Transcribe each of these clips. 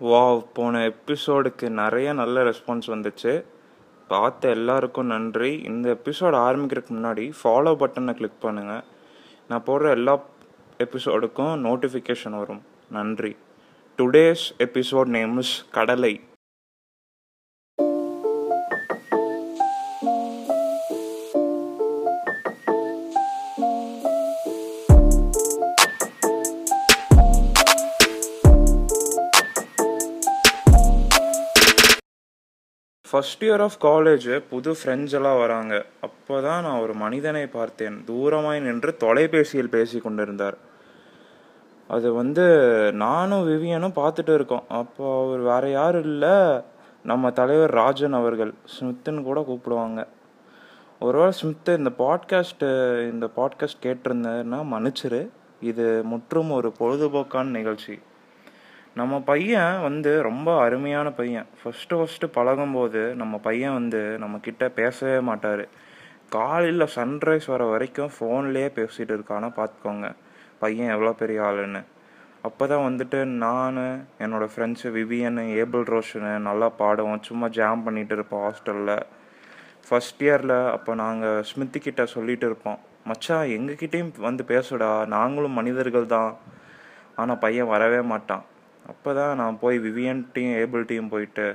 Wow போன எபிசோடுக்கு நிறைய நல்ல ரெஸ்பான்ஸ் வந்துச்சு. பார்த்த எல்லாருக்கும் நன்றி. இந்த எபிசோடு ஆரம்பிக்கிறதுக்கு முன்னாடி ஃபாலோ பட்டனை கிளிக் பண்ணுங்கள் நான் போடுற எல்லா எபிசோடுக்கும் நோட்டிஃபிகேஷன் வரும். நன்றி. டுடேஸ் எபிசோட் நேம் இஸ் கடலை. ஃபஸ்ட் இயர் ஆஃப் காலேஜ் புது ஃப்ரெண்ட்ஸ் எல்லாம் வராங்க. அப்போ தான் நான் ஒரு மனிதனை பார்த்தேன். தூரமாய் நின்று தொலைபேசியில் பேசி கொண்டிருந்தார். அது வந்து நானும் விவியனும் பார்த்துட்டு இருக்கோம். அப்போ அவர் வேற யாரும் இல்லை நம்ம தலைவர் ராஜன் அவர்கள் ஸ்மித்துன்னு கூட கூப்பிடுவாங்க. ஒருவேளை ஸ்மித்து இந்த பாட்காஸ்ட்டு இந்த பாட்காஸ்ட் கேட்டிருந்தேன்னா மன்னிச்சிரு. இது முற்றும் ஒரு பொழுதுபோக்கான நிகழ்ச்சி. நம்ம பையன் வந்து ரொம்ப அருமையான பையன். ஃபஸ்ட்டு ஃபஸ்ட்டு பழகும்போது நம்ம பையன் வந்து நம்ம கிட்ட பேசவே மாட்டார். காலையில் சன்ரைஸ் வர வரைக்கும் ஃபோன்லேயே பேசிகிட்டு இருக்கானா பார்த்துக்கோங்க பையன் எவ்வளோ பெரிய ஆளுன்னு. அப்போ தான் வந்துட்டு நான் என்னோடய ஃப்ரெண்ட்ஸு விவியன் ஏபிள் ரோஷனு நல்லா பாடுவோம். சும்மா ஜாம் பண்ணிகிட்டு இருப்போம் ஹாஸ்டலில் ஃபஸ்ட் இயரில் அப்போ நாங்கள் ஸ்மித்திக்கிட்ட சொல்லிகிட்டு இருப்போம். மச்சான் எங்ககிட்டேயும் வந்து பேசுடா. நாங்களும் மனிதர்கள் தான். ஆனால் பையன் வரவே மாட்டான். அப்போ தான் நான் போய் விவியன் டீம் ஏபிள் டீம் போயிட்டு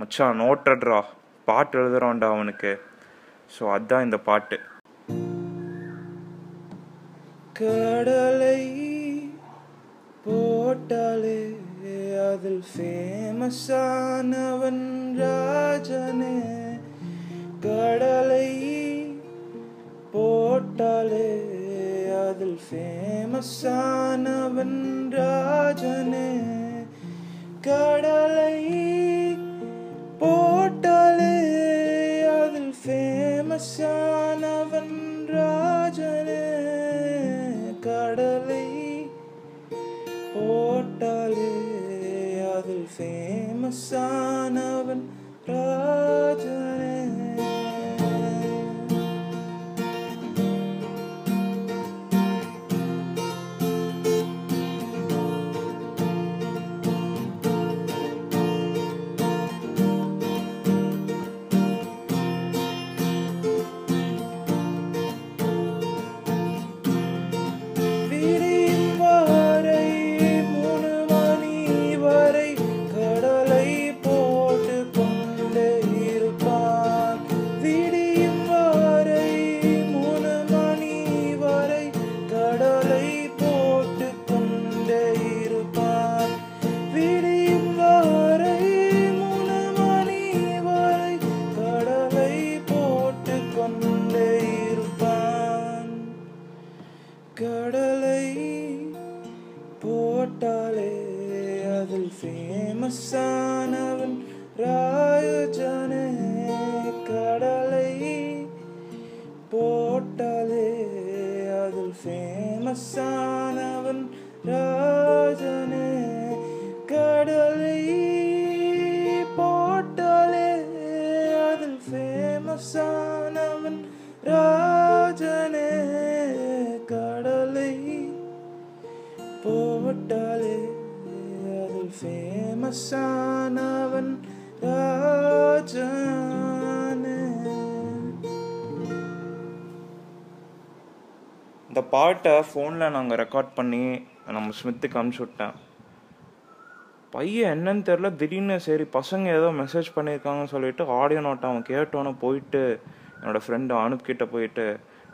மச்சான் நோட்டட்ரா பாட்டு எழுதுகிறான்டா அவனுக்கு. ஸோ அதுதான் இந்த பாட்டு. கடலை போட்டாலே அதில் ஃபேமஸானவன் ராஜனே. கடலை போட்டாலே அதில் ஃபேமஸானவன் ராஜனே. கடலை போட்டாலே அதில் ஃபேமஸானவன் ராஜனே. கடலை போட்டாலே அதில் ஃபேமஸானவன் ராஜனே. கடலை போட்டாலே அதில் ஃபேமஸானவன் ராஜனே. கடலை போட்டாலே அதில் ஃபேமஸானவன் ராஜனே. கடலை போட்டாலே அதில் ஃபேமஸானவன் ராஜனே. போட்டாலே அதில் ஃபேமஸானவன் ராஜனே. இந்த பாட்டை ஃபோனில் நாங்கள் ரெக்கார்ட் பண்ணி நம்ம ஸ்மித்துக்கு அனுப்பிச்சி விட்டேன். பையன் என்னன்னு தெரில திடீர்னு சரி பசங்க ஏதோ மெசேஜ் பண்ணியிருக்காங்கன்னு சொல்லிட்டு ஆடியோ நோட்டை அவன் கேட்டோன்னே போயிட்டு என்னோடய ஃப்ரெண்டு அனுப்கிட்ட போயிட்டு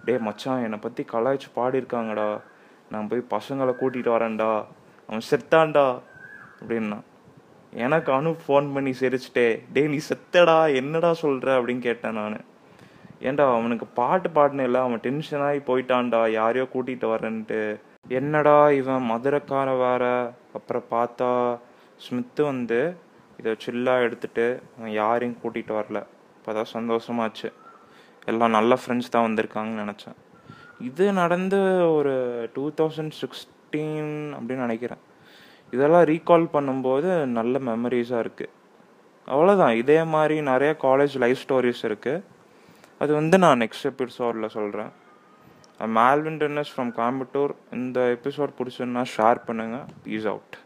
டே மச்சான் என்னை பற்றி கலாய்ச்சி பாடியிருக்காங்கடா. நான் போய் பசங்களை கூட்டிகிட்டு வரேன்டா. அவன் செத்தான்டா அப்படின்னா. எனக்கு அனுப் ஃபோன் பண்ணி சிரிச்சிட்டே டே நீ செத்தடா என்னடா சொல்கிற அப்படின்னு கேட்டேன் நான். ஏன்டா அவனுக்கு பாட்டு பாடின இல்லை அவன் டென்ஷன் ஆகி போயிட்டான்டா யாரையோ கூட்டிகிட்டு வரேன்ட்டு. என்னடா இவன் மதுரைக்கார வேற. அப்புறம் பார்த்தா ஸ்மித்து வந்து இதை சில்லாக எடுத்துட்டு அவன் யாரையும் கூட்டிகிட்டு வரல. இப்போதான் சந்தோஷமாச்சு. எல்லாம் நல்ல ஃப்ரெண்ட்ஸ் தான் வந்திருக்காங்கன்னு நினச்சேன். இது நடந்து ஒரு டூ தௌசண்ட் சிக்ஸ்டீன் அப்படின்னு நினைக்கிறேன். இதெல்லாம் ரீகால் பண்ணும்போது நல்ல மெமரிஸாக இருக்குது அவ்வளோதான் இதே மாதிரி நிறைய காலேஜ் லைஃப் ஸ்டோரிஸ் இருக்குது அது வந்து நான் நெக்ஸ்ட் எபிசோடில் சொல்கிறேன் மேல்வின் டென்னஸ் ஃப்ரம் கோயம்புத்தூர் இந்த எபிசோட் பிடிச்சிருந்தா ஷேர் பண்ணுங்கள் ஈஸ் அவுட்